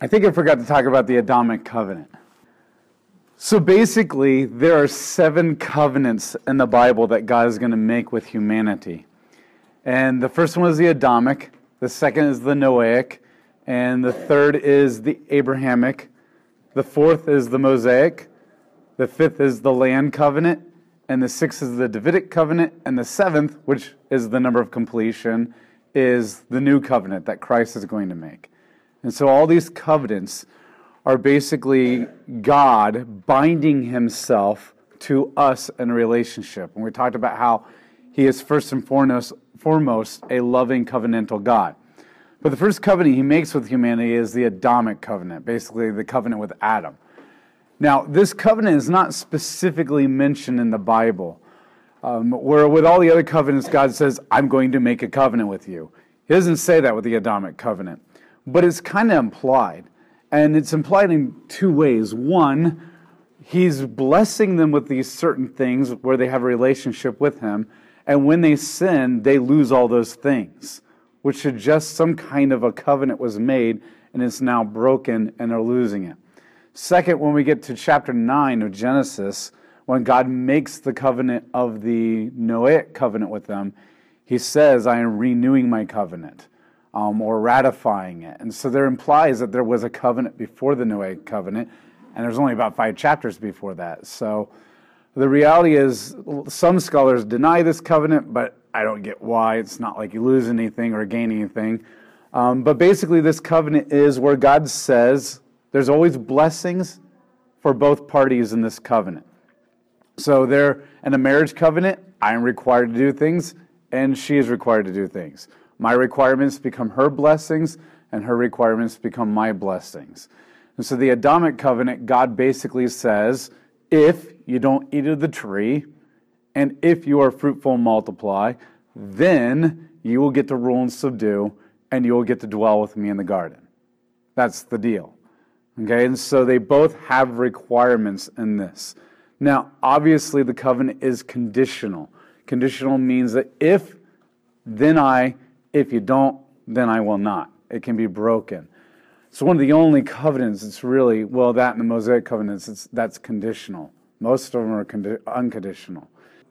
I think I forgot to talk about the Adamic covenant. So basically, there are seven covenants in the Bible that God is going to make with humanity. And the first one is the Adamic, the second is the Noahic, and the third is the Abrahamic, the fourth is the Mosaic, the fifth is the land covenant, and the sixth is the Davidic covenant, and the seventh, which is the number of completion, is the new covenant that Christ is going to make. And so all these covenants are basically God binding himself to us in a relationship. And we talked about how he is first and foremost, foremost a loving covenantal God. But the first covenant he makes with humanity is the Adamic covenant, basically the covenant with Adam. Now, this covenant is not specifically mentioned in the Bible. Um, where with all the other covenants, God says, I'm going to make a covenant with you. He doesn't say that with the Adamic covenant, but it's kind of implied. And it's implied in two ways. One, he's blessing them with these certain things where they have a relationship with him. And when they sin, they lose all those things, which suggests some kind of a covenant was made and it's now broken and they're losing it. Second, when we get to chapter 9 of Genesis, when God makes the covenant of the Noahic covenant with them, he says, I am renewing my covenant um, or ratifying it. And so there implies that there was a covenant before the Noahic covenant, and there's only about five chapters before that. So the reality is, some scholars deny this covenant, but I don't get why. It's not like you lose anything or gain anything. Um, but basically, this covenant is where God says, there's always blessings for both parties in this covenant. So they're in a marriage covenant, I am required to do things, and she is required to do things. My requirements become her blessings, and her requirements become my blessings. And so the Adamic covenant, God basically says, if you don't eat of the tree, and if you are fruitful and multiply, then you will get to rule and subdue, and you will get to dwell with me in the garden. That's the deal. Okay, and so they both have requirements in this. Now, obviously, the covenant is conditional. Conditional means that if, then I, if you don't, then I will not. It can be broken. So one of the only covenants it's really well that and the Mosaic covenants it's that's conditional. Most of them are condi- unconditional.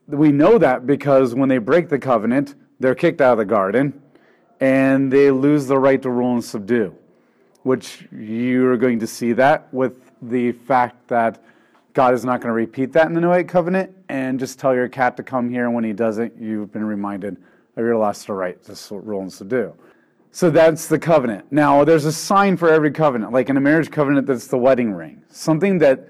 We know that because when they break the covenant, they're kicked out of the garden, and they lose the right to rule and subdue which you're going to see that with the fact that God is not going to repeat that in the Noahic covenant, and just tell your cat to come here, and when he doesn't, you've been reminded of your last right to rule and subdue. So that's the covenant. Now, there's a sign for every covenant, like in a marriage covenant, that's the wedding ring. Something that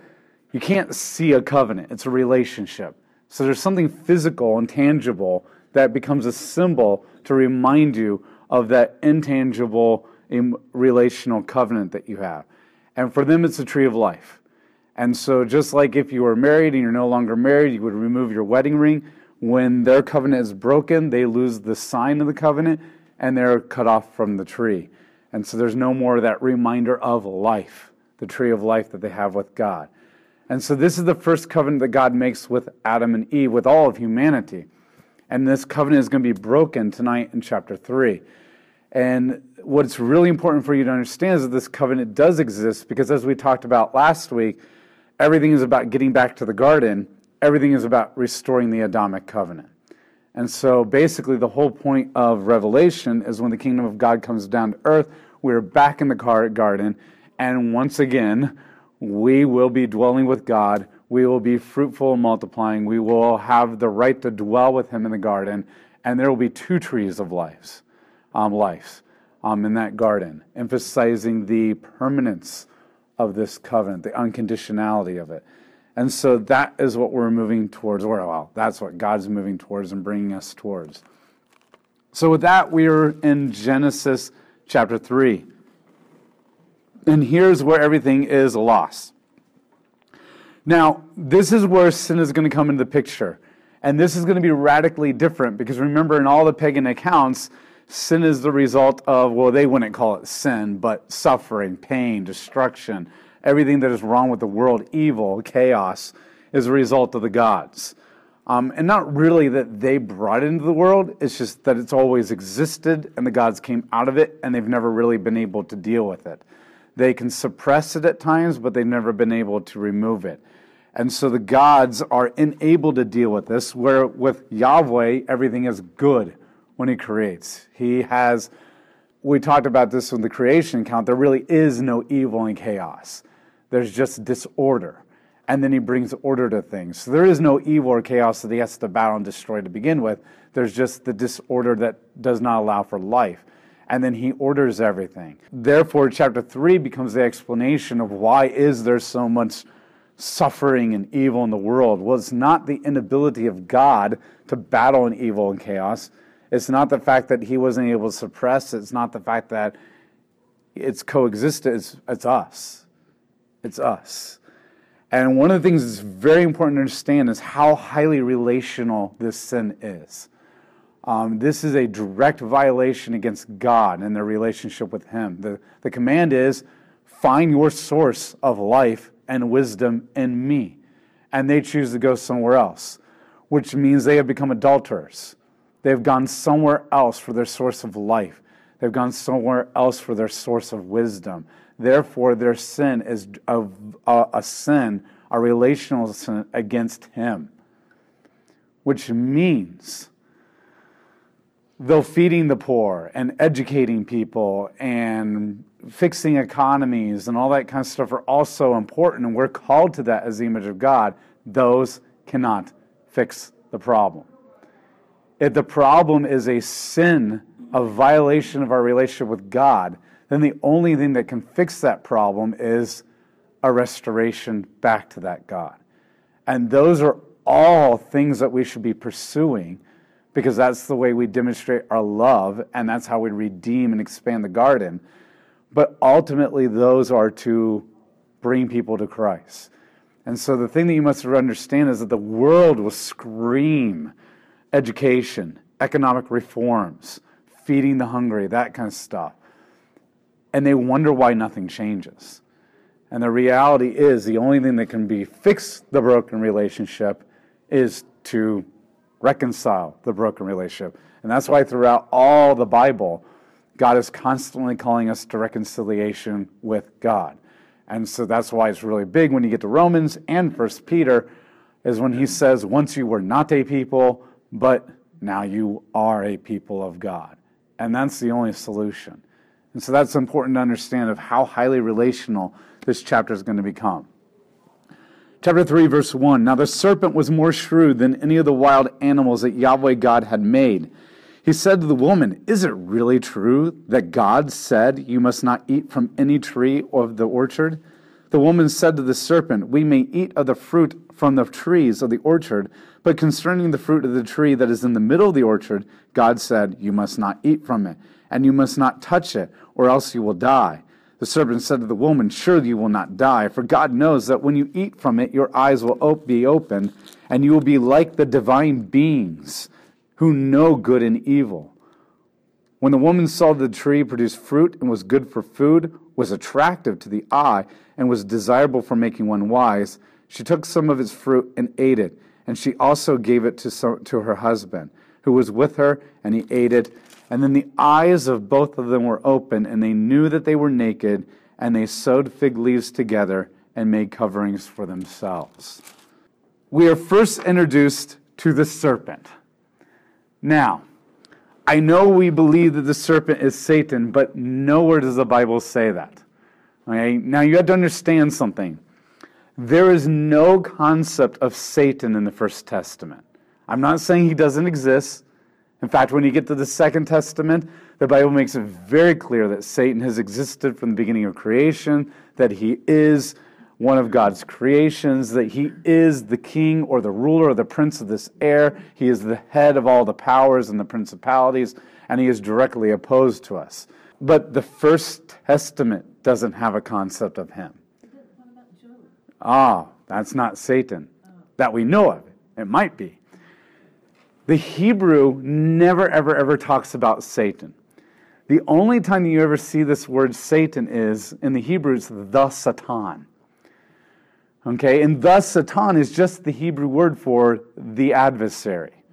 you can't see a covenant, it's a relationship. So there's something physical and tangible that becomes a symbol to remind you of that intangible relational covenant that you have. And for them, it's a tree of life. And so, just like if you were married and you're no longer married, you would remove your wedding ring. When their covenant is broken, they lose the sign of the covenant and they're cut off from the tree. And so, there's no more that reminder of life, the tree of life that they have with God. And so, this is the first covenant that God makes with Adam and Eve, with all of humanity. And this covenant is going to be broken tonight in chapter 3. And what's really important for you to understand is that this covenant does exist because, as we talked about last week, everything is about getting back to the garden, everything is about restoring the Adamic covenant. And so, basically, the whole point of Revelation is when the kingdom of God comes down to earth, we're back in the garden, and once again, we will be dwelling with God. We will be fruitful and multiplying. We will have the right to dwell with Him in the garden, and there will be two trees of lives um, life um, in that garden, emphasizing the permanence of this covenant, the unconditionality of it. And so that is what we're moving towards, or well, that's what God's moving towards and bringing us towards. So with that, we are in Genesis chapter 3. And here's where everything is lost. Now, this is where sin is going to come into the picture. And this is going to be radically different because remember, in all the pagan accounts, Sin is the result of, well, they wouldn't call it sin, but suffering, pain, destruction, everything that is wrong with the world, evil, chaos, is a result of the gods. Um, and not really that they brought it into the world, it's just that it's always existed and the gods came out of it and they've never really been able to deal with it. They can suppress it at times, but they've never been able to remove it. And so the gods are unable to deal with this, where with Yahweh, everything is good when He creates. He has, we talked about this in the creation account, there really is no evil and chaos, there's just disorder. And then He brings order to things. So there is no evil or chaos that He has to battle and destroy to begin with. There's just the disorder that does not allow for life and then he orders everything. Therefore, chapter 3 becomes the explanation of why is there so much suffering and evil in the world. Well, it's not the inability of God to battle in evil and chaos. It's not the fact that he wasn't able to suppress. It's not the fact that it's coexisted. It's, it's us. It's us. And one of the things that's very important to understand is how highly relational this sin is. Um, this is a direct violation against God and their relationship with Him. The, the command is find your source of life and wisdom in me. And they choose to go somewhere else, which means they have become adulterers. They have gone somewhere else for their source of life. They've gone somewhere else for their source of wisdom. Therefore, their sin is a, a, uh, a sin, a relational sin against Him, which means though feeding the poor and educating people and fixing economies and all that kind of stuff are also important, and we're called to that as the image of God, those cannot fix the problem. If the problem is a sin, a violation of our relationship with God, then the only thing that can fix that problem is a restoration back to that God. And those are all things that we should be pursuing because that's the way we demonstrate our love and that's how we redeem and expand the garden. But ultimately, those are to bring people to Christ. And so the thing that you must understand is that the world will scream education, economic reforms, feeding the hungry, that kind of stuff. And they wonder why nothing changes. And the reality is the only thing that can be fix the broken relationship is to reconcile the broken relationship. And that's why throughout all the Bible, God is constantly calling us to reconciliation with God. And so that's why it's really big when you get to Romans and First Peter, is when he says, Once you were not a people, but now you are a people of God. And that's the only solution. And so that's important to understand of how highly relational this chapter is going to become. Chapter 3, verse 1 Now the serpent was more shrewd than any of the wild animals that Yahweh God had made. He said to the woman, Is it really true that God said, You must not eat from any tree of the orchard? The woman said to the serpent, We may eat of the fruit from the trees of the orchard, but concerning the fruit of the tree that is in the middle of the orchard, God said, You must not eat from it, and you must not touch it, or else you will die. The serpent said to the woman, Surely you will not die, for God knows that when you eat from it, your eyes will be opened, and you will be like the divine beings who know good and evil. When the woman saw the tree produce fruit and was good for food, was attractive to the eye, and was desirable for making one wise, she took some of its fruit and ate it, and she also gave it to, some, to her husband, who was with her, and he ate it. And then the eyes of both of them were open, and they knew that they were naked, and they sewed fig leaves together and made coverings for themselves. We are first introduced to the serpent. Now, I know we believe that the serpent is Satan, but nowhere does the Bible say that. Okay? Now, you have to understand something. There is no concept of Satan in the First Testament. I'm not saying he doesn't exist. In fact, when you get to the Second Testament, the Bible makes it very clear that Satan has existed from the beginning of creation, that he is one of God's creations, that he is the king or the ruler or the prince of this air. He is the head of all the powers and the principalities, and he is directly opposed to us. But the First Testament doesn't have a concept of him. Ah, that's not Satan that we know of. It might be. The Hebrew never, ever, ever talks about Satan. The only time you ever see this word Satan is in the Hebrew, it's the Satan. Okay, and the Satan is just the Hebrew word for the adversary.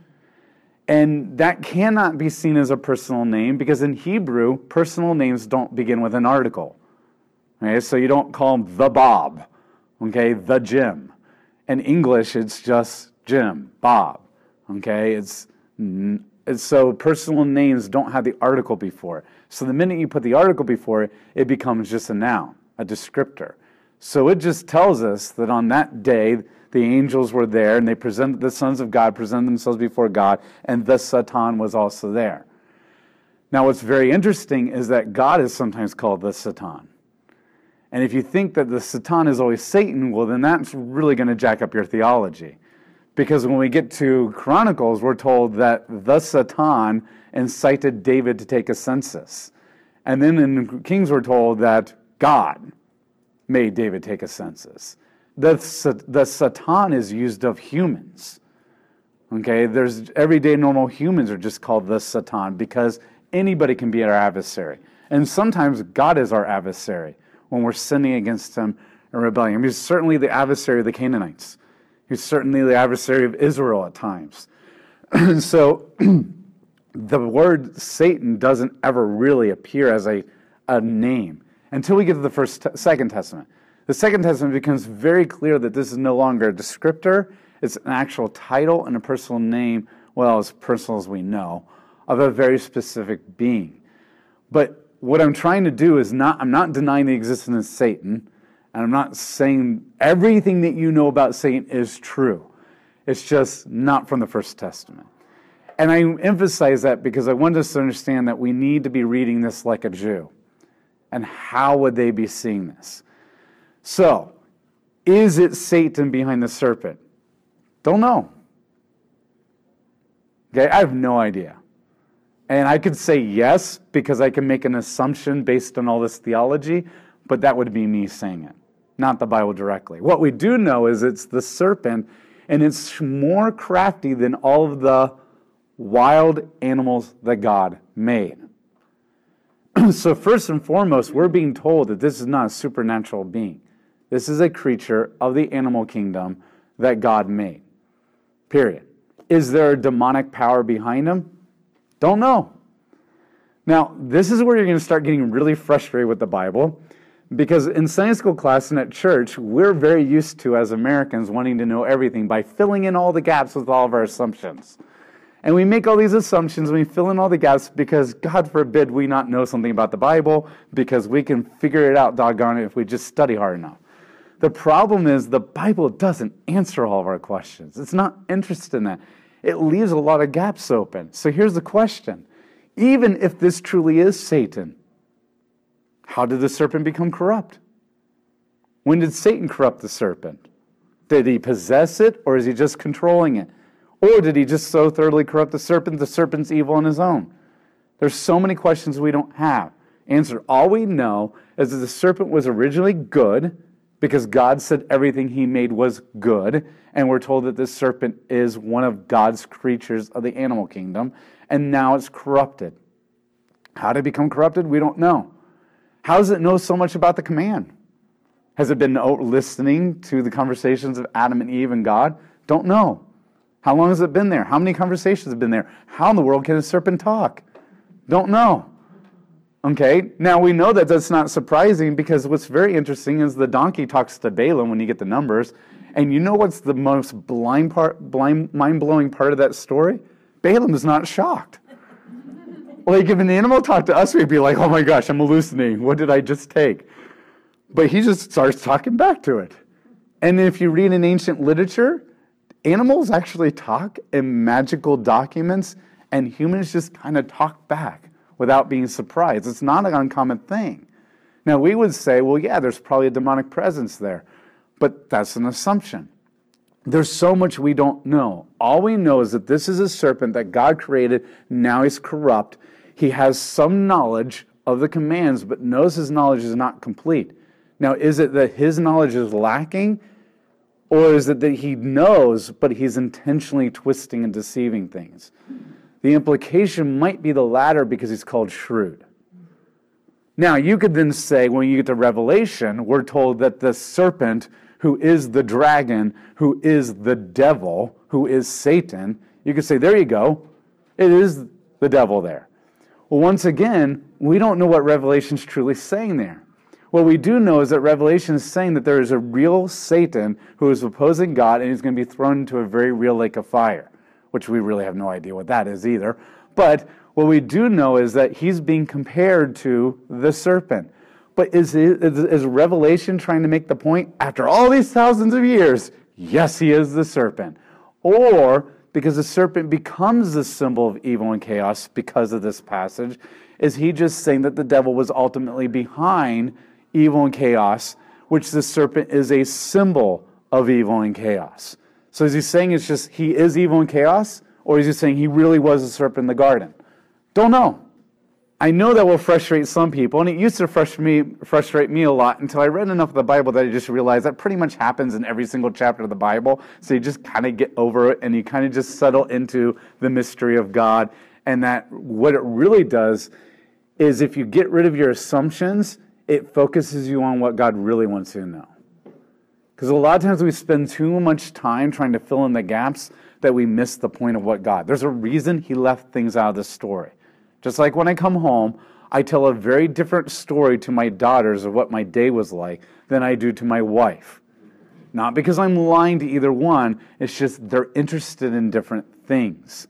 And that cannot be seen as a personal name because in Hebrew, personal names don't begin with an article. Okay, so you don't call him the Bob, okay, the Jim. In English, it's just Jim, Bob. Okay, it's, it's so personal names don't have the article before. So the minute you put the article before it, it becomes just a noun, a descriptor. So it just tells us that on that day, the angels were there and they presented the sons of God presented themselves before God, and the Satan was also there. Now, what's very interesting is that God is sometimes called the Satan. And if you think that the Satan is always Satan, well, then that's really going to jack up your theology. Because when we get to Chronicles, we're told that the Satan incited David to take a census. And then in Kings, we're told that God made David take a census. The, the Satan is used of humans. Okay, there's everyday normal humans are just called the Satan because anybody can be our adversary. And sometimes God is our adversary when we're sinning against him and rebelling. He's certainly the adversary of the Canaanites. He's certainly the adversary of Israel at times. so the word Satan doesn't ever really appear as a, a name until we get to the first second testament. The second testament becomes very clear that this is no longer a descriptor, it's an actual title and a personal name, well, as personal as we know, of a very specific being. But what I'm trying to do is not, I'm not denying the existence of Satan, and I'm not saying everything that you know about Satan is true. It's just not from the First Testament. And I emphasize that because I want us to understand that we need to be reading this like a Jew. And how would they be seeing this? So, is it Satan behind the serpent? Don't know. Okay, I have no idea. And I could say yes because I can make an assumption based on all this theology, but that would be me saying it, not the Bible directly. What we do know is it's the serpent, and it's more crafty than all of the wild animals that God made. so, first and foremost, we're being told that this is not a supernatural being. This is a creature of the animal kingdom that God made. Period. Is there a demonic power behind him? Don't know. Now, this is where you're going to start getting really frustrated with the Bible because in Sunday school class and at church, we're very used to, as Americans, wanting to know everything by filling in all the gaps with all of our assumptions. And we make all these assumptions, and we fill in all the gaps because, God forbid, we not know something about the Bible because we can figure it out, doggone it, if we just study hard enough. The problem is the Bible doesn't answer all of our questions. It's not interested in that it leaves a lot of gaps open. So here's the question even if this truly is Satan, how did the serpent become corrupt? When did Satan corrupt the serpent? Did he possess it, or is he just controlling it? Or did he just so thoroughly corrupt the serpent, the serpent's evil on his own? There's so many questions we don't have. Answer. All we know is that the serpent was originally good because God said everything he made was good. And we're told that this serpent is one of God's creatures of the animal kingdom. And now it's corrupted. How did it become corrupted? We don't know. How does it know so much about the command? Has it been listening to the conversations of Adam and Eve and God? Don't know. How long has it been there? How many conversations have been there? How in the world can a serpent talk? Don't know. Okay, now we know that that's not surprising because what's very interesting is the donkey talks to Balaam when you get the numbers. And you know what's the most blind part, blind, mind-blowing part of that story? Balaam is not shocked. Like if an animal talked to us, we'd be like, "Oh my gosh, I'm hallucinating. What did I just take?" But he just starts talking back to it. And if you read in ancient literature, animals actually talk in magical documents, and humans just kind of talk back without being surprised. It's not an uncommon thing. Now, we would say, well, yeah, there's probably a demonic presence there, but that's an assumption. There's so much we don't know. All we know is that this is a serpent that God created. Now he's corrupt. He has some knowledge of the commands, but knows his knowledge is not complete. Now, is it that his knowledge is lacking? Or is it that he knows, but he's intentionally twisting and deceiving things? The implication might be the latter because he's called shrewd. Now, you could then say, when you get to Revelation, we're told that the serpent, who is the dragon, who is the devil, who is Satan, you could say, there you go. It is the devil there. Well, once again, we don't know what Revelation is truly saying there. What we do know is that Revelation is saying that there is a real Satan who is opposing God and he's going to be thrown into a very real lake of fire, which we really have no idea what that is either. But what we do know is that he's being compared to the serpent. But is, is, is Revelation trying to make the point after all these thousands of years? Yes, he is the serpent. Or because the serpent becomes the symbol of evil and chaos because of this passage, is he just saying that the devil was ultimately behind evil and chaos, which the serpent is a symbol of evil and chaos? So is he saying it's just he is evil and chaos? Or is he saying he really was a serpent in the garden? Don't know. I know that will frustrate some people, and it used to frustrate me, frustrate me a lot until I read enough of the Bible that I just realized that pretty much happens in every single chapter of the Bible. So you just kind of get over it and you kind of just settle into the mystery of God. And that what it really does is if you get rid of your assumptions, it focuses you on what God really wants you to know. Because a lot of times we spend too much time trying to fill in the gaps that we miss the point of what God. There's a reason He left things out of the story. Just like when I come home, I tell a very different story to my daughters of what my day was like than I do to my wife. Not because I'm lying to either one, it's just they're interested in different things.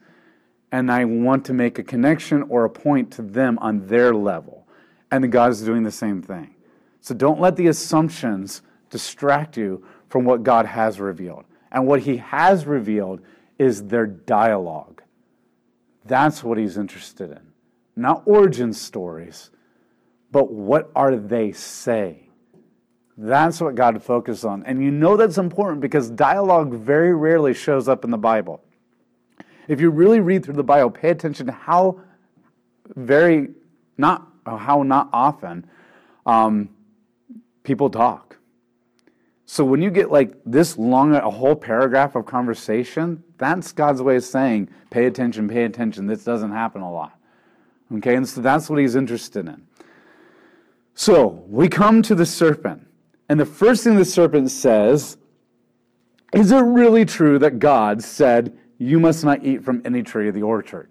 And I want to make a connection or a point to them on their level. And God is doing the same thing. So don't let the assumptions distract you from what God has revealed. And what He has revealed is their dialogue. That's what He's interested in not origin stories, but what are they saying? That's what God focuses on. And you know that's important because dialogue very rarely shows up in the Bible. If you really read through the Bible, pay attention to how very, not how not often um, people talk. So when you get like this long, a whole paragraph of conversation, that's God's way of saying, pay attention, pay attention. This doesn't happen a lot. Okay, and so that's what he's interested in. So we come to the serpent, and the first thing the serpent says is it really true that God said, You must not eat from any tree of the orchard?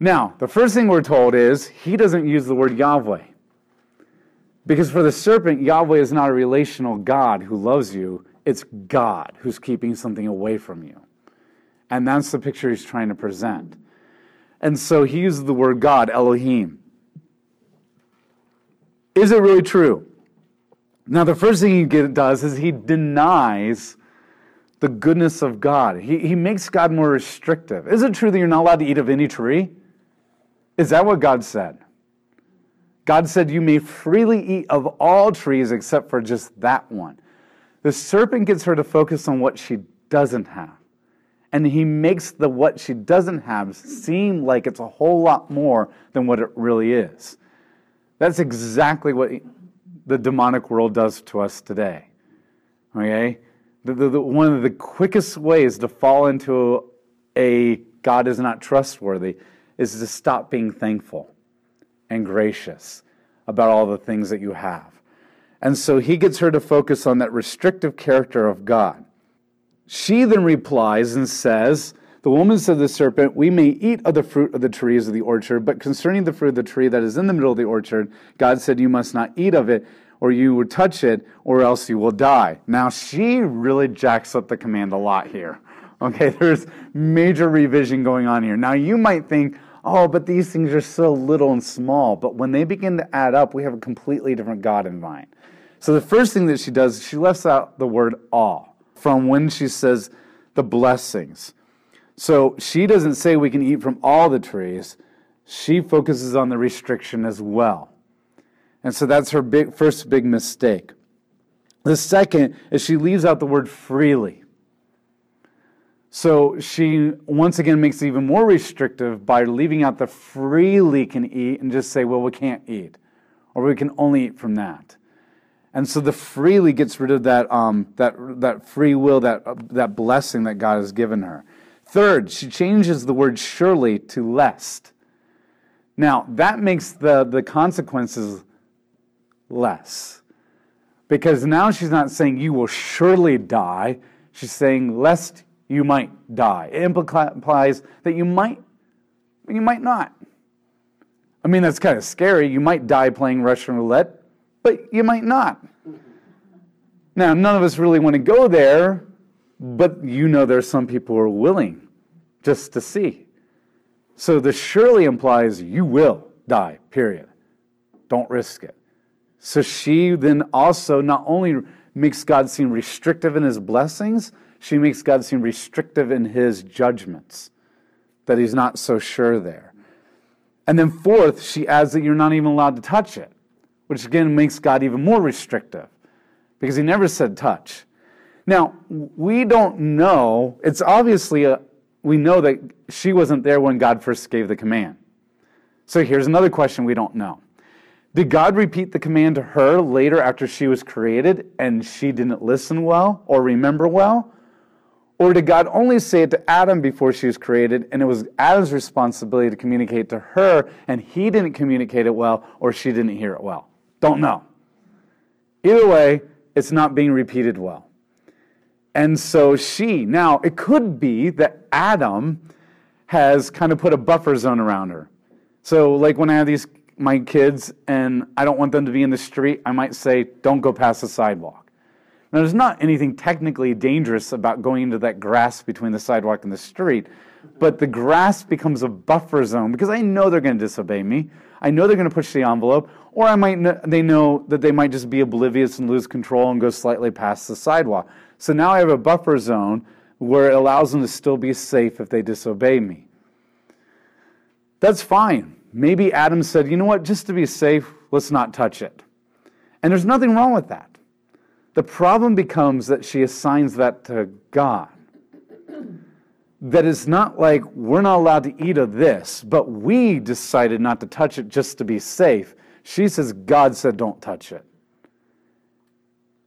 Now, the first thing we're told is he doesn't use the word Yahweh. Because for the serpent, Yahweh is not a relational God who loves you, it's God who's keeping something away from you. And that's the picture he's trying to present. And so he uses the word God, Elohim. Is it really true? Now, the first thing he does is he denies the goodness of God. He, he makes God more restrictive. Is it true that you're not allowed to eat of any tree? Is that what God said? God said, You may freely eat of all trees except for just that one. The serpent gets her to focus on what she doesn't have and he makes the what she doesn't have seem like it's a whole lot more than what it really is. That's exactly what the demonic world does to us today. Okay? The, the, the, one of the quickest ways to fall into a God is not trustworthy is to stop being thankful and gracious about all the things that you have. And so he gets her to focus on that restrictive character of God. She then replies and says, The woman said to the serpent, We may eat of the fruit of the trees of the orchard, but concerning the fruit of the tree that is in the middle of the orchard, God said, You must not eat of it, or you will touch it, or else you will die. Now, she really jacks up the command a lot here. Okay, there's major revision going on here. Now, you might think, oh, but these things are so little and small. But when they begin to add up, we have a completely different God in mind. So the first thing that she does, she left out the word all from when she says the blessings. So she doesn't say we can eat from all the trees. She focuses on the restriction as well. And so that's her big, first big mistake. The second is she leaves out the word freely. So she once again makes it even more restrictive by leaving out the freely can eat and just say, well, we can't eat, or we can only eat from that. And so the freely gets rid of that, um, that, that free will, that, uh, that blessing that God has given her. Third, she changes the word surely to lest. Now, that makes the, the consequences less. Because now she's not saying you will surely die, she's saying lest you might die. It implies that you might, you might not. I mean, that's kind of scary. You might die playing Russian roulette, but you might not. Now, none of us really want to go there, but you know there's some people who are willing just to see. So this surely implies you will die, period. Don't risk it. So she then also not only makes God seem restrictive in his blessings, she makes God seem restrictive in his judgments, that he's not so sure there. And then, fourth, she adds that you're not even allowed to touch it, which again makes God even more restrictive because he never said touch. Now, we don't know, it's obviously, a, we know that she wasn't there when God first gave the command. So here's another question we don't know. Did God repeat the command to her later after she was created and she didn't listen well or remember well? Or did God only say it to Adam before she was created and it was Adam's responsibility to communicate to her and he didn't communicate it well or she didn't hear it well? Don't know. Either way, it's not being repeated well. And so she, now it could be that Adam has kind of put a buffer zone around her. So, like when I have these my kids and I don't want them to be in the street, I might say, don't go past the sidewalk. Now, there's not anything technically dangerous about going into that grass between the sidewalk and the street, but the grass becomes a buffer zone because I know they're going to disobey me. I know they're going to push the envelope, or I might know, they know that they might just be oblivious and lose control and go slightly past the sidewalk. So now I have a buffer zone where it allows them to still be safe if they disobey me. That's fine. Maybe Adam said, you know what, just to be safe, let's not touch it. And there's nothing wrong with that. The problem becomes that she assigns that to God. That it's not like we're not allowed to eat of this, but we decided not to touch it just to be safe. She says, God said, don't touch it.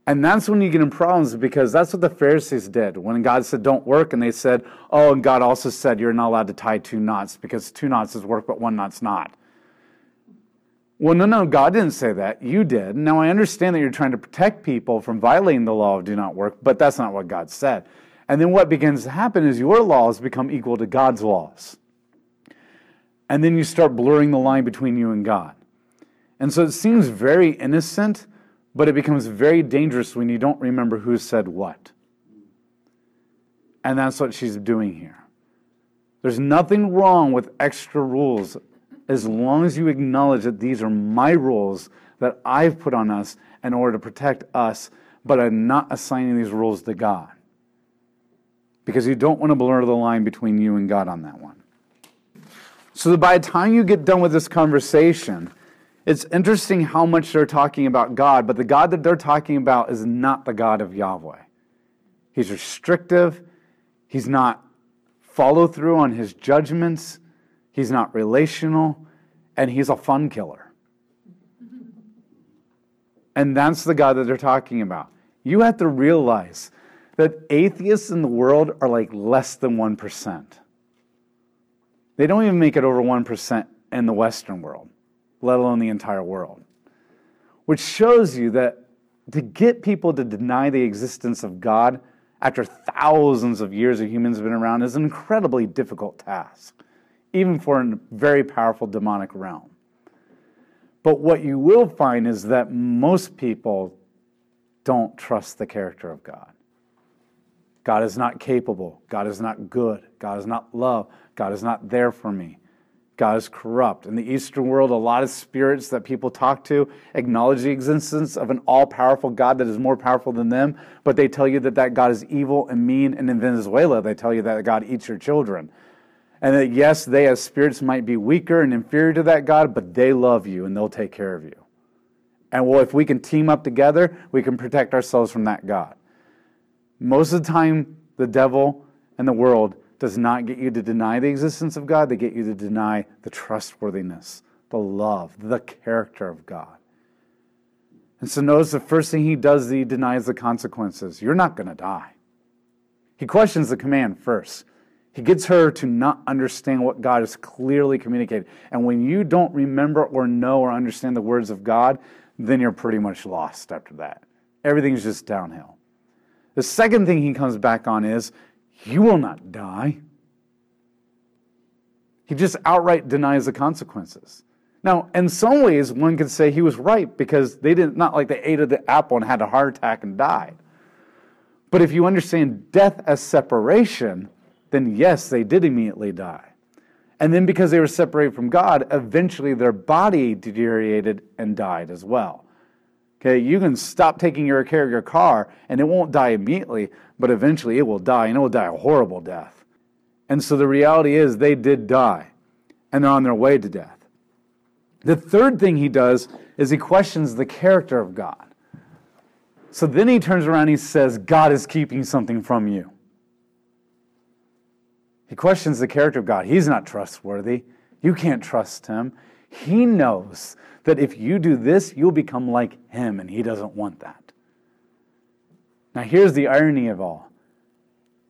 And that's when you get in problems because that's what the Pharisees did. When God said, don't work, and they said, oh, and God also said, you're not allowed to tie two knots because two knots is work, but one knot's not. Well, no, no, God didn't say that. You did. Now, I understand that you're trying to protect people from violating the law of do not work, but that's not what God said. And then what begins to happen is your laws become equal to God's laws. And then you start blurring the line between you and God. And so it seems very innocent but it becomes very dangerous when you don't remember who said what. And that's what she's doing here. There's nothing wrong with extra rules as long as you acknowledge that these are my rules that I've put on us in order to protect us, but I'm not assigning these rules to God. Because you don't want to blur the line between you and God on that one. So that by the time you get done with this conversation, it's interesting how much they're talking about God, but the God that they're talking about is not the God of Yahweh. He's restrictive, he's not follow through on his judgments, he's not relational, and he's a fun killer. And that's the God that they're talking about. You have to realize that atheists in the world are like less than 1%. They don't even make it over 1% in the Western world let alone the entire world. Which shows you that to get people to deny the existence of God after thousands of years of humans have been around is an incredibly difficult task, even for a very powerful demonic realm. But what you will find is that most people don't trust the character of God. God is not capable. God is not good. God is not love. God is not there for me. God is corrupt. In the Eastern world, a lot of spirits that people talk to acknowledge the existence of an all powerful God that is more powerful than them, but they tell you that that God is evil and mean. And in Venezuela, they tell you that God eats your children. And that, yes, they as spirits might be weaker and inferior to that God, but they love you and they'll take care of you. And well, if we can team up together, we can protect ourselves from that God. Most of the time, the devil and the world does not get you to deny the existence of God, they get you to deny the trustworthiness, the love, the character of God. And so notice the first thing he does, he denies the consequences. You're not going to die. He questions the command first. He gets her to not understand what God has clearly communicated. And when you don't remember or know or understand the words of God, then you're pretty much lost after that. Everything's just downhill. The second thing he comes back on is you will not die. He just outright denies the consequences. Now, in some ways, one could say he was right because they did not like they ate of the apple and had a heart attack and died. But if you understand death as separation, then yes, they did immediately die. And then because they were separated from God, eventually their body deteriorated and died as well. Okay, you can stop taking care of your car and it won't die immediately, but eventually it will die and it will die a horrible death. And so the reality is they did die and they're on their way to death. The third thing he does is he questions the character of God. So then he turns around and he says, God is keeping something from you. He questions the character of God. He's not trustworthy. You can't trust him. He knows that if you do this, you'll become like him, and he doesn't want that. Now, here's the irony of all.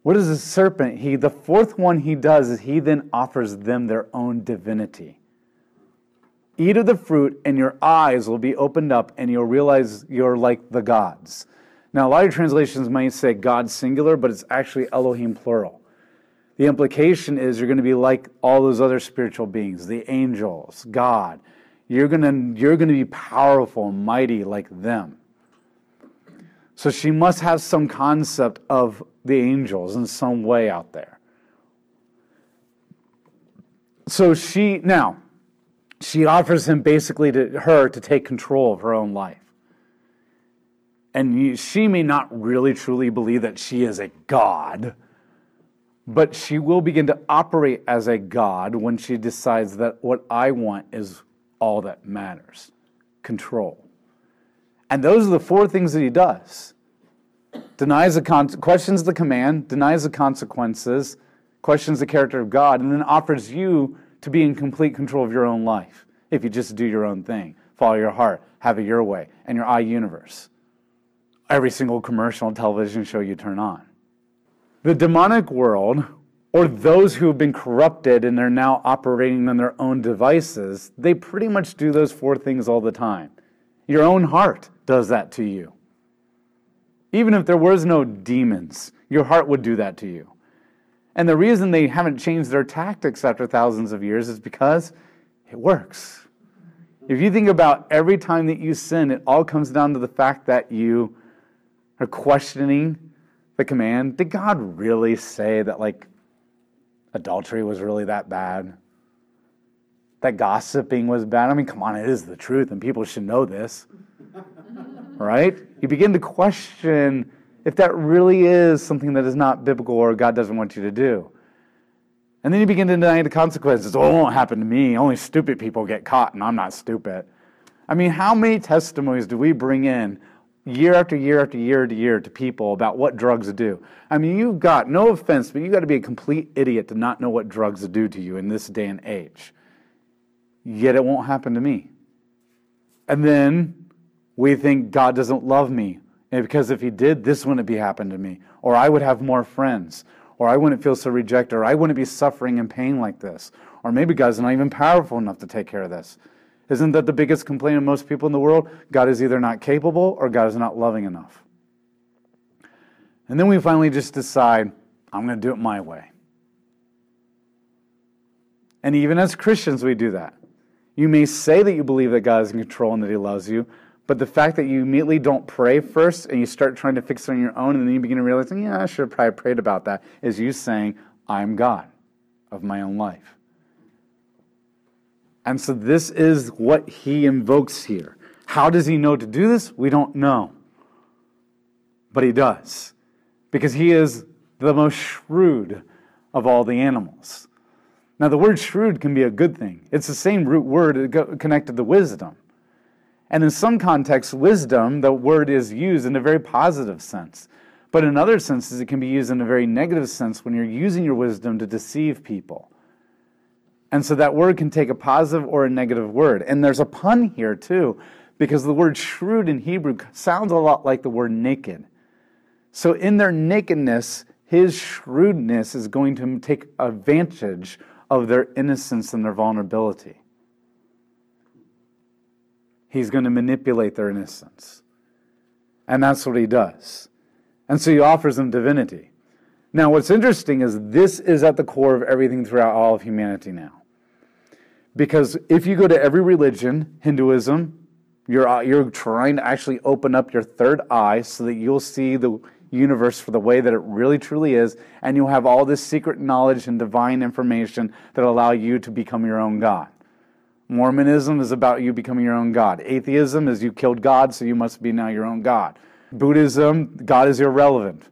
What is the serpent? He, the fourth one he does is he then offers them their own divinity. Eat of the fruit, and your eyes will be opened up, and you'll realize you're like the gods. Now, a lot of translations might say God singular, but it's actually Elohim plural. The implication is you're going to be like all those other spiritual beings, the angels, God. You're going you're going to be powerful and mighty like them. So she must have some concept of the angels in some way out there. So she, now, she offers him basically to her to take control of her own life. And she may not really truly believe that she is a god but she will begin to operate as a God when she decides that what I want is all that matters control. And those are the four things that he does denies the con- questions the command, denies the consequences, questions the character of God, and then offers you to be in complete control of your own life if you just do your own thing, follow your heart, have it your way, and your eye universe. Every single commercial television show you turn on. The demonic world, or those who have been corrupted and are now operating on their own devices, they pretty much do those four things all the time. Your own heart does that to you. Even if there was no demons, your heart would do that to you. And the reason they haven't changed their tactics after thousands of years is because it works. If you think about every time that you sin, it all comes down to the fact that you are questioning the command, did God really say that, like, adultery was really that bad? That gossiping was bad? I mean, come on, it is the truth, and people should know this. right? You begin to question if that really is something that is not biblical or God doesn't want you to do. And then you begin to deny the consequences. Oh, it won't happen to me. Only stupid people get caught, and I'm not stupid. I mean, how many testimonies do we bring in year after year after year to year to people about what drugs do. I mean, you've got, no offense, but you've got to be a complete idiot to not know what drugs do to you in this day and age. Yet it won't happen to me. And then we think God doesn't love me. Because if He did, this wouldn't be happening to me. Or I would have more friends. Or I wouldn't feel so rejected. Or I wouldn't be suffering and pain like this. Or maybe God's not even powerful enough to take care of this. Isn't that the biggest complaint of most people in the world? God is either not capable or God is not loving enough. And then we finally just decide, I'm going to do it my way. And even as Christians, we do that. You may say that you believe that God is in control and that He loves you, but the fact that you immediately don't pray first and you start trying to fix it on your own, and then you begin to realize, yeah, I should have probably prayed about that, is you saying, I'm God of my own life. And so this is what he invokes here. How does he know to do this? We don't know. But he does. Because he is the most shrewd of all the animals. Now, the word shrewd can be a good thing. It's the same root word connected to wisdom. And in some contexts, wisdom, the word is used in a very positive sense. But in other senses, it can be used in a very negative sense when you're using your wisdom to deceive people. And so that word can take a positive or a negative word. And there's a pun here too, because the word shrewd in Hebrew sounds a lot like the word naked. So in their nakedness, his shrewdness is going to take advantage of their innocence and their vulnerability. He's going to manipulate their innocence. And that's what he does. And so he offers them divinity. Now, what's interesting is this is at the core of everything throughout all of humanity now. Because if you go to every religion, Hinduism, you're, uh, you're trying to actually open up your third eye so that you'll see the universe for the way that it really truly is, and you'll have all this secret knowledge and divine information that allow you to become your own God. Mormonism is about you becoming your own God. Atheism is you killed God, so you must be now your own God. Buddhism, God is irrelevant.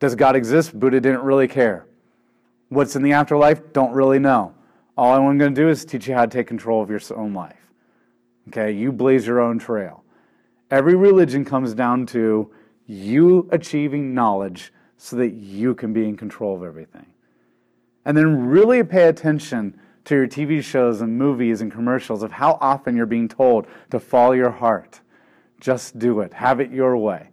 Does God exist? Buddha didn't really care. What's in the afterlife? Don't really know. All I'm going to do is teach you how to take control of your own life. Okay, you blaze your own trail. Every religion comes down to you achieving knowledge so that you can be in control of everything. And then really pay attention to your TV shows and movies and commercials of how often you're being told to follow your heart. Just do it. Have it your way.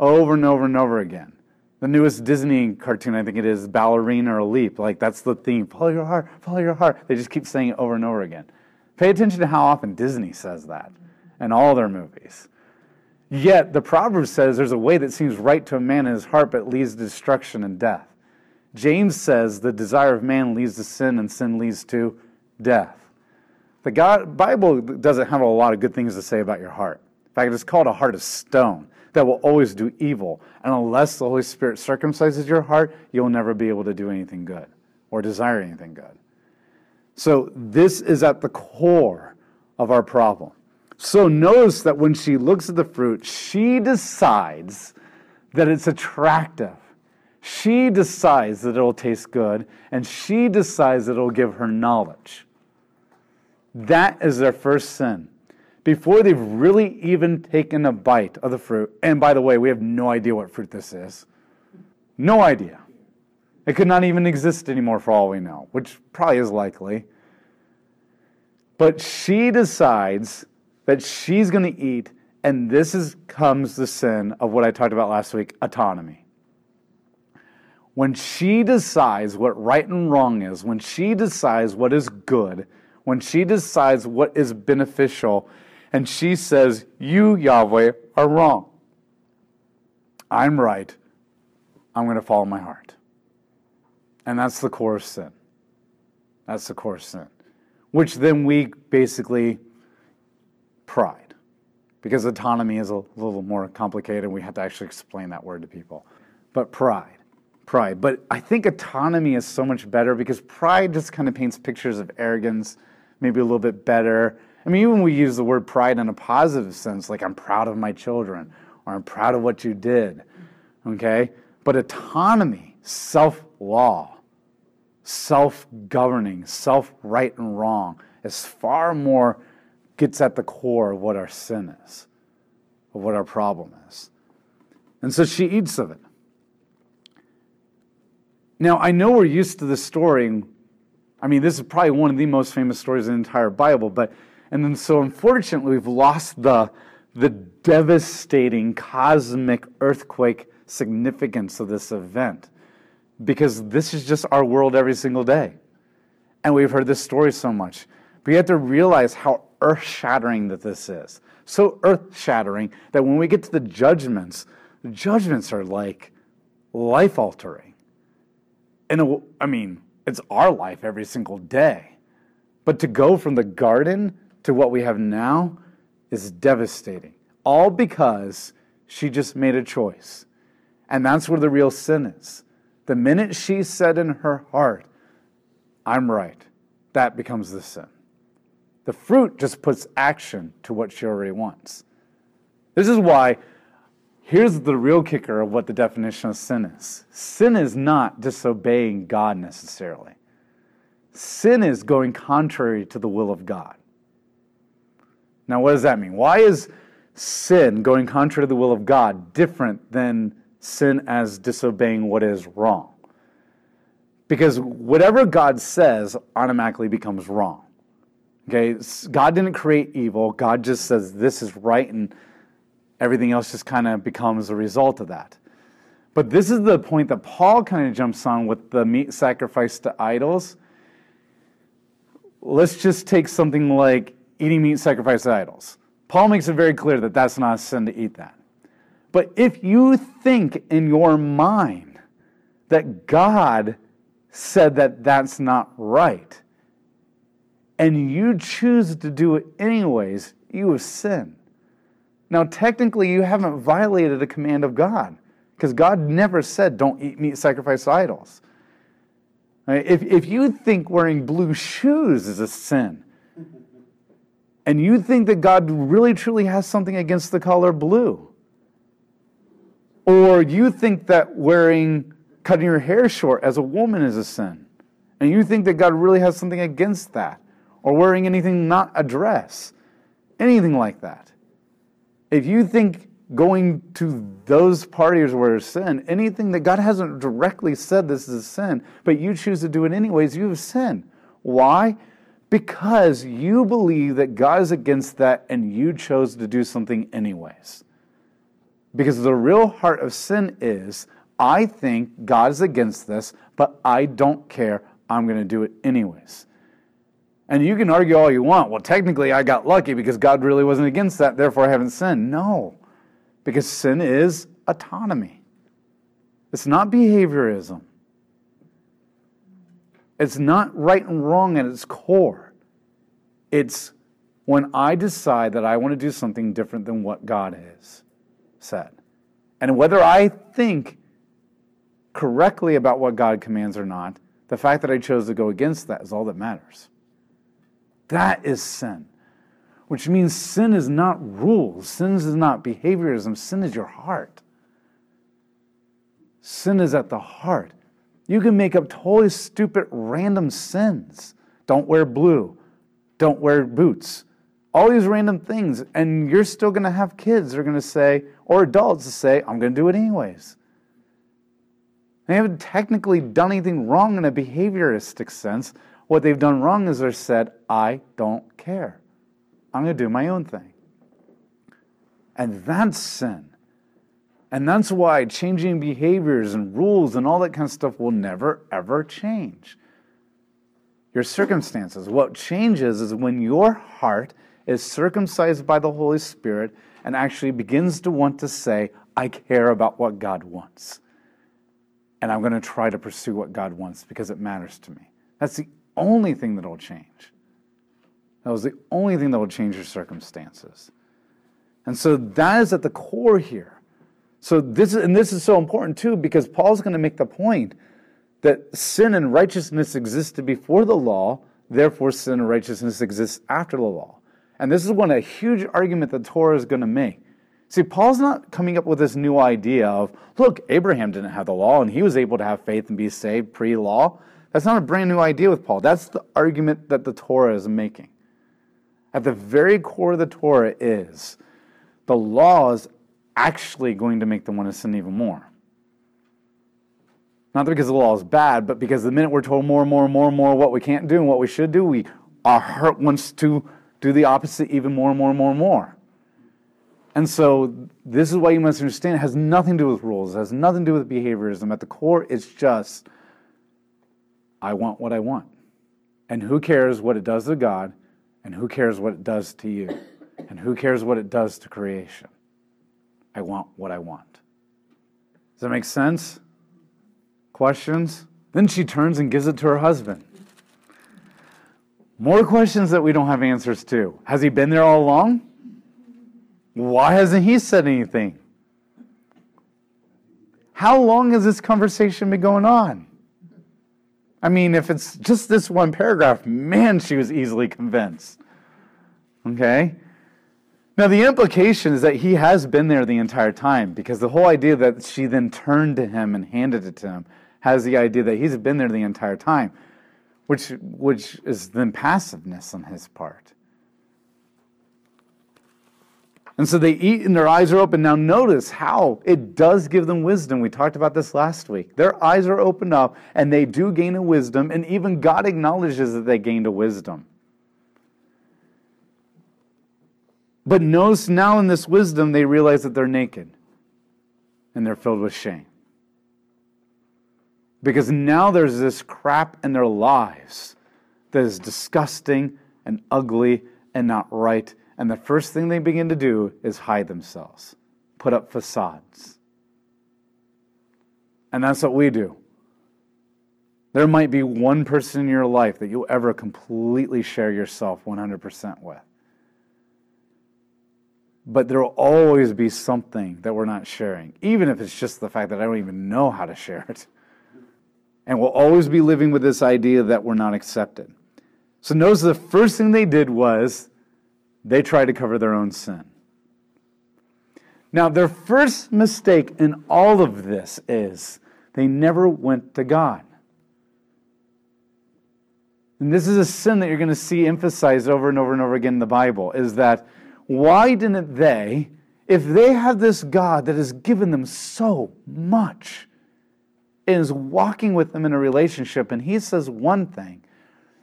Over and over and over again. The newest Disney cartoon, I think it is, Ballerina or a Leap. Like, that's the theme. Follow your heart, follow your heart. They just keep saying it over and over again. Pay attention to how often Disney says that in all their movies. Yet, the proverb says there's a way that seems right to a man in his heart, but leads to destruction and death. James says the desire of man leads to sin, and sin leads to death. The God, Bible doesn't have a lot of good things to say about your heart. In fact, it's called a heart of stone that will always do evil. And unless the Holy Spirit circumcises your heart, you'll never be able to do anything good or desire anything good. So, this is at the core of our problem. So, notice that when she looks at the fruit, she decides that it's attractive. She decides that it'll taste good, and she decides that it'll give her knowledge. That is their first sin before they've really even taken a bite of the fruit. And by the way, we have no idea what fruit this is. No idea. It could not even exist anymore for all we know, which probably is likely. But she decides that she's going to eat, and this is, comes the sin of what I talked about last week autonomy. When she decides what right and wrong is, when she decides what is good, when she decides what is beneficial, and she says, You, Yahweh, are wrong. I'm right. I'm going to follow my heart. And that's the core sin. That's the core sin. Which then we basically pride. Because autonomy is a little more complicated. We have to actually explain that word to people. But pride. Pride. But I think autonomy is so much better because pride just kind of paints pictures of arrogance, maybe a little bit better. I mean, even we use the word pride in a positive sense, like I'm proud of my children or I'm proud of what you did. Okay? But autonomy, self law, self governing, self right and wrong is far more, gets at the core of what our sin is, of what our problem is. And so she eats of it. Now, I know we're used to this story. I mean, this is probably one of the most famous stories in the entire Bible, but and then so unfortunately, we've lost the, the devastating cosmic earthquake significance of this event because this is just our world every single day. And we've heard this story so much. But you have to realize how earth shattering that this is. So earth shattering that when we get to the judgments, the judgments are like life altering. And I mean, it's our life every single day. But to go from the garden to what we have now is devastating. All because she just made a choice. And that's where the real sin is. The minute she said in her heart, I'm right, that becomes the sin. The fruit just puts action to what she already wants. This is why, here's the real kicker of what the definition of sin is sin is not disobeying God necessarily, sin is going contrary to the will of God. Now, what does that mean? Why is sin, going contrary to the will of God, different than sin as disobeying what is wrong? Because whatever God says automatically becomes wrong. Okay, God didn't create evil. God just says this is right, and everything else just kind of becomes a result of that. But this is the point that Paul kind of jumps on with the meat sacrifice to idols. Let's just take something like eating meat sacrificed to idols. Paul makes it very clear that that's not a sin to eat that. But if you think in your mind that God said that that's not right, and you choose to do it anyways, you have sinned. Now, technically, you haven't violated a command of God because God never said, don't eat meat sacrificed to idols. If, if you think wearing blue shoes is a sin, and you think that God really truly has something against the color blue, or you think that wearing, cutting your hair short as a woman is a sin, and you think that God really has something against that, or wearing anything not a dress, anything like that. If you think going to those parties where it's sin, anything that God hasn't directly said this is a sin, but you choose to do it anyways, you have sinned. Why? Because you believe that God is against that and you chose to do something anyways. Because the real heart of sin is I think God is against this, but I don't care. I'm going to do it anyways. And you can argue all you want. Well, technically, I got lucky because God really wasn't against that, therefore I haven't sinned. No. Because sin is autonomy, it's not behaviorism. It's not right and wrong at its core. It's when I decide that I want to do something different than what God has said. And whether I think correctly about what God commands or not, the fact that I chose to go against that is all that matters. That is sin which means sin is not rules, sin is not behaviorism, sin is your heart. Sin is at the heart. You can make up totally stupid, random sins. Don't wear blue, don't wear boots, all these random things, and you're still going to have kids that are going to say, or adults to say, I'm going to do it anyways. They haven't technically done anything wrong in a behavioristic sense. What they've done wrong is they've said, I don't care. I'm going to do my own thing. And that's sin. And that's why changing behaviors and rules and all that kind of stuff will never, ever change. Your circumstances. What changes is when your heart is circumcised by the Holy Spirit and actually begins to want to say, I care about what God wants. And I'm going to try to pursue what God wants because it matters to me. That's the only thing that will change. That was the only thing that will change your circumstances. And so that is at the core here. So this is, and this is so important too because Paul's going to make the point that sin and righteousness existed before the law, therefore sin and righteousness exists after the law. And this is one a huge argument that Torah is going to make. See, Paul's not coming up with this new idea of, look, Abraham didn't have the law and he was able to have faith and be saved pre-law. That's not a brand new idea with Paul. That's the argument that the Torah is making. At the very core of the Torah is the law is actually going to make them want to sin even more. Not because the law is bad, but because the minute we're told more and more and more and more what we can't do and what we should do, we our heart wants to do the opposite even more and more and more and more. And so this is why you must understand it has nothing to do with rules, it has nothing to do with behaviorism. At the core, it's just I want what I want. And who cares what it does to God? And who cares what it does to you? And who cares what it does to creation? I want what I want. Does that make sense? Questions? Then she turns and gives it to her husband. More questions that we don't have answers to. Has he been there all along? Why hasn't he said anything? How long has this conversation been going on? I mean, if it's just this one paragraph, man, she was easily convinced. Okay? Now, the implication is that he has been there the entire time because the whole idea that she then turned to him and handed it to him has the idea that he's been there the entire time, which, which is then passiveness on his part. And so they eat and their eyes are open. Now, notice how it does give them wisdom. We talked about this last week. Their eyes are opened up and they do gain a wisdom, and even God acknowledges that they gained a wisdom. But notice now in this wisdom, they realize that they're naked and they're filled with shame. Because now there's this crap in their lives that is disgusting and ugly and not right and the first thing they begin to do is hide themselves, put up facades. And that's what we do. There might be one person in your life that you'll ever completely share yourself 100% with. But there will always be something that we're not sharing, even if it's just the fact that I don't even know how to share it. And we'll always be living with this idea that we're not accepted. So notice the first thing they did was they tried to cover their own sin. Now, their first mistake in all of this is they never went to God. And this is a sin that you're going to see emphasized over and over and over again in the Bible is that why didn't they, if they have this God that has given them so much, and is walking with them in a relationship, and he says one thing,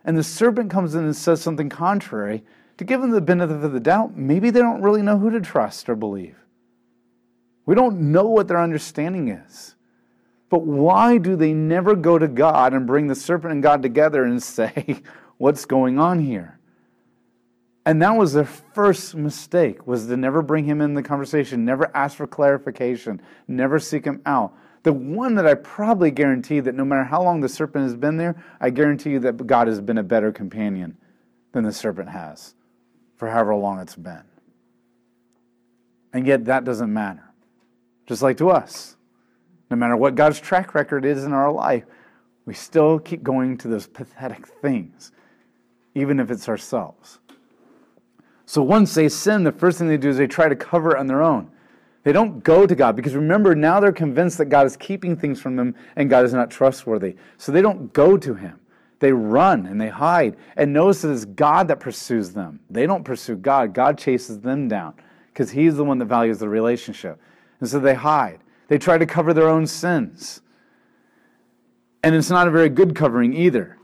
and the serpent comes in and says something contrary, to give them the benefit of the doubt, maybe they don't really know who to trust or believe. We don't know what their understanding is. But why do they never go to God and bring the serpent and God together and say, what's going on here? And that was their first mistake, was to never bring him in the conversation, never ask for clarification, never seek him out. The one that I probably guarantee that no matter how long the serpent has been there, I guarantee you that God has been a better companion than the serpent has for however long it's been. And yet that doesn't matter. Just like to us. No matter what God's track record is in our life, we still keep going to those pathetic things, even if it's ourselves. So once they sin, the first thing they do is they try to cover it on their own. They don't go to God because remember, now they're convinced that God is keeping things from them and God is not trustworthy. So they don't go to Him. They run and they hide. And notice that it's God that pursues them. They don't pursue God, God chases them down because He's the one that values the relationship. And so they hide. They try to cover their own sins. And it's not a very good covering either.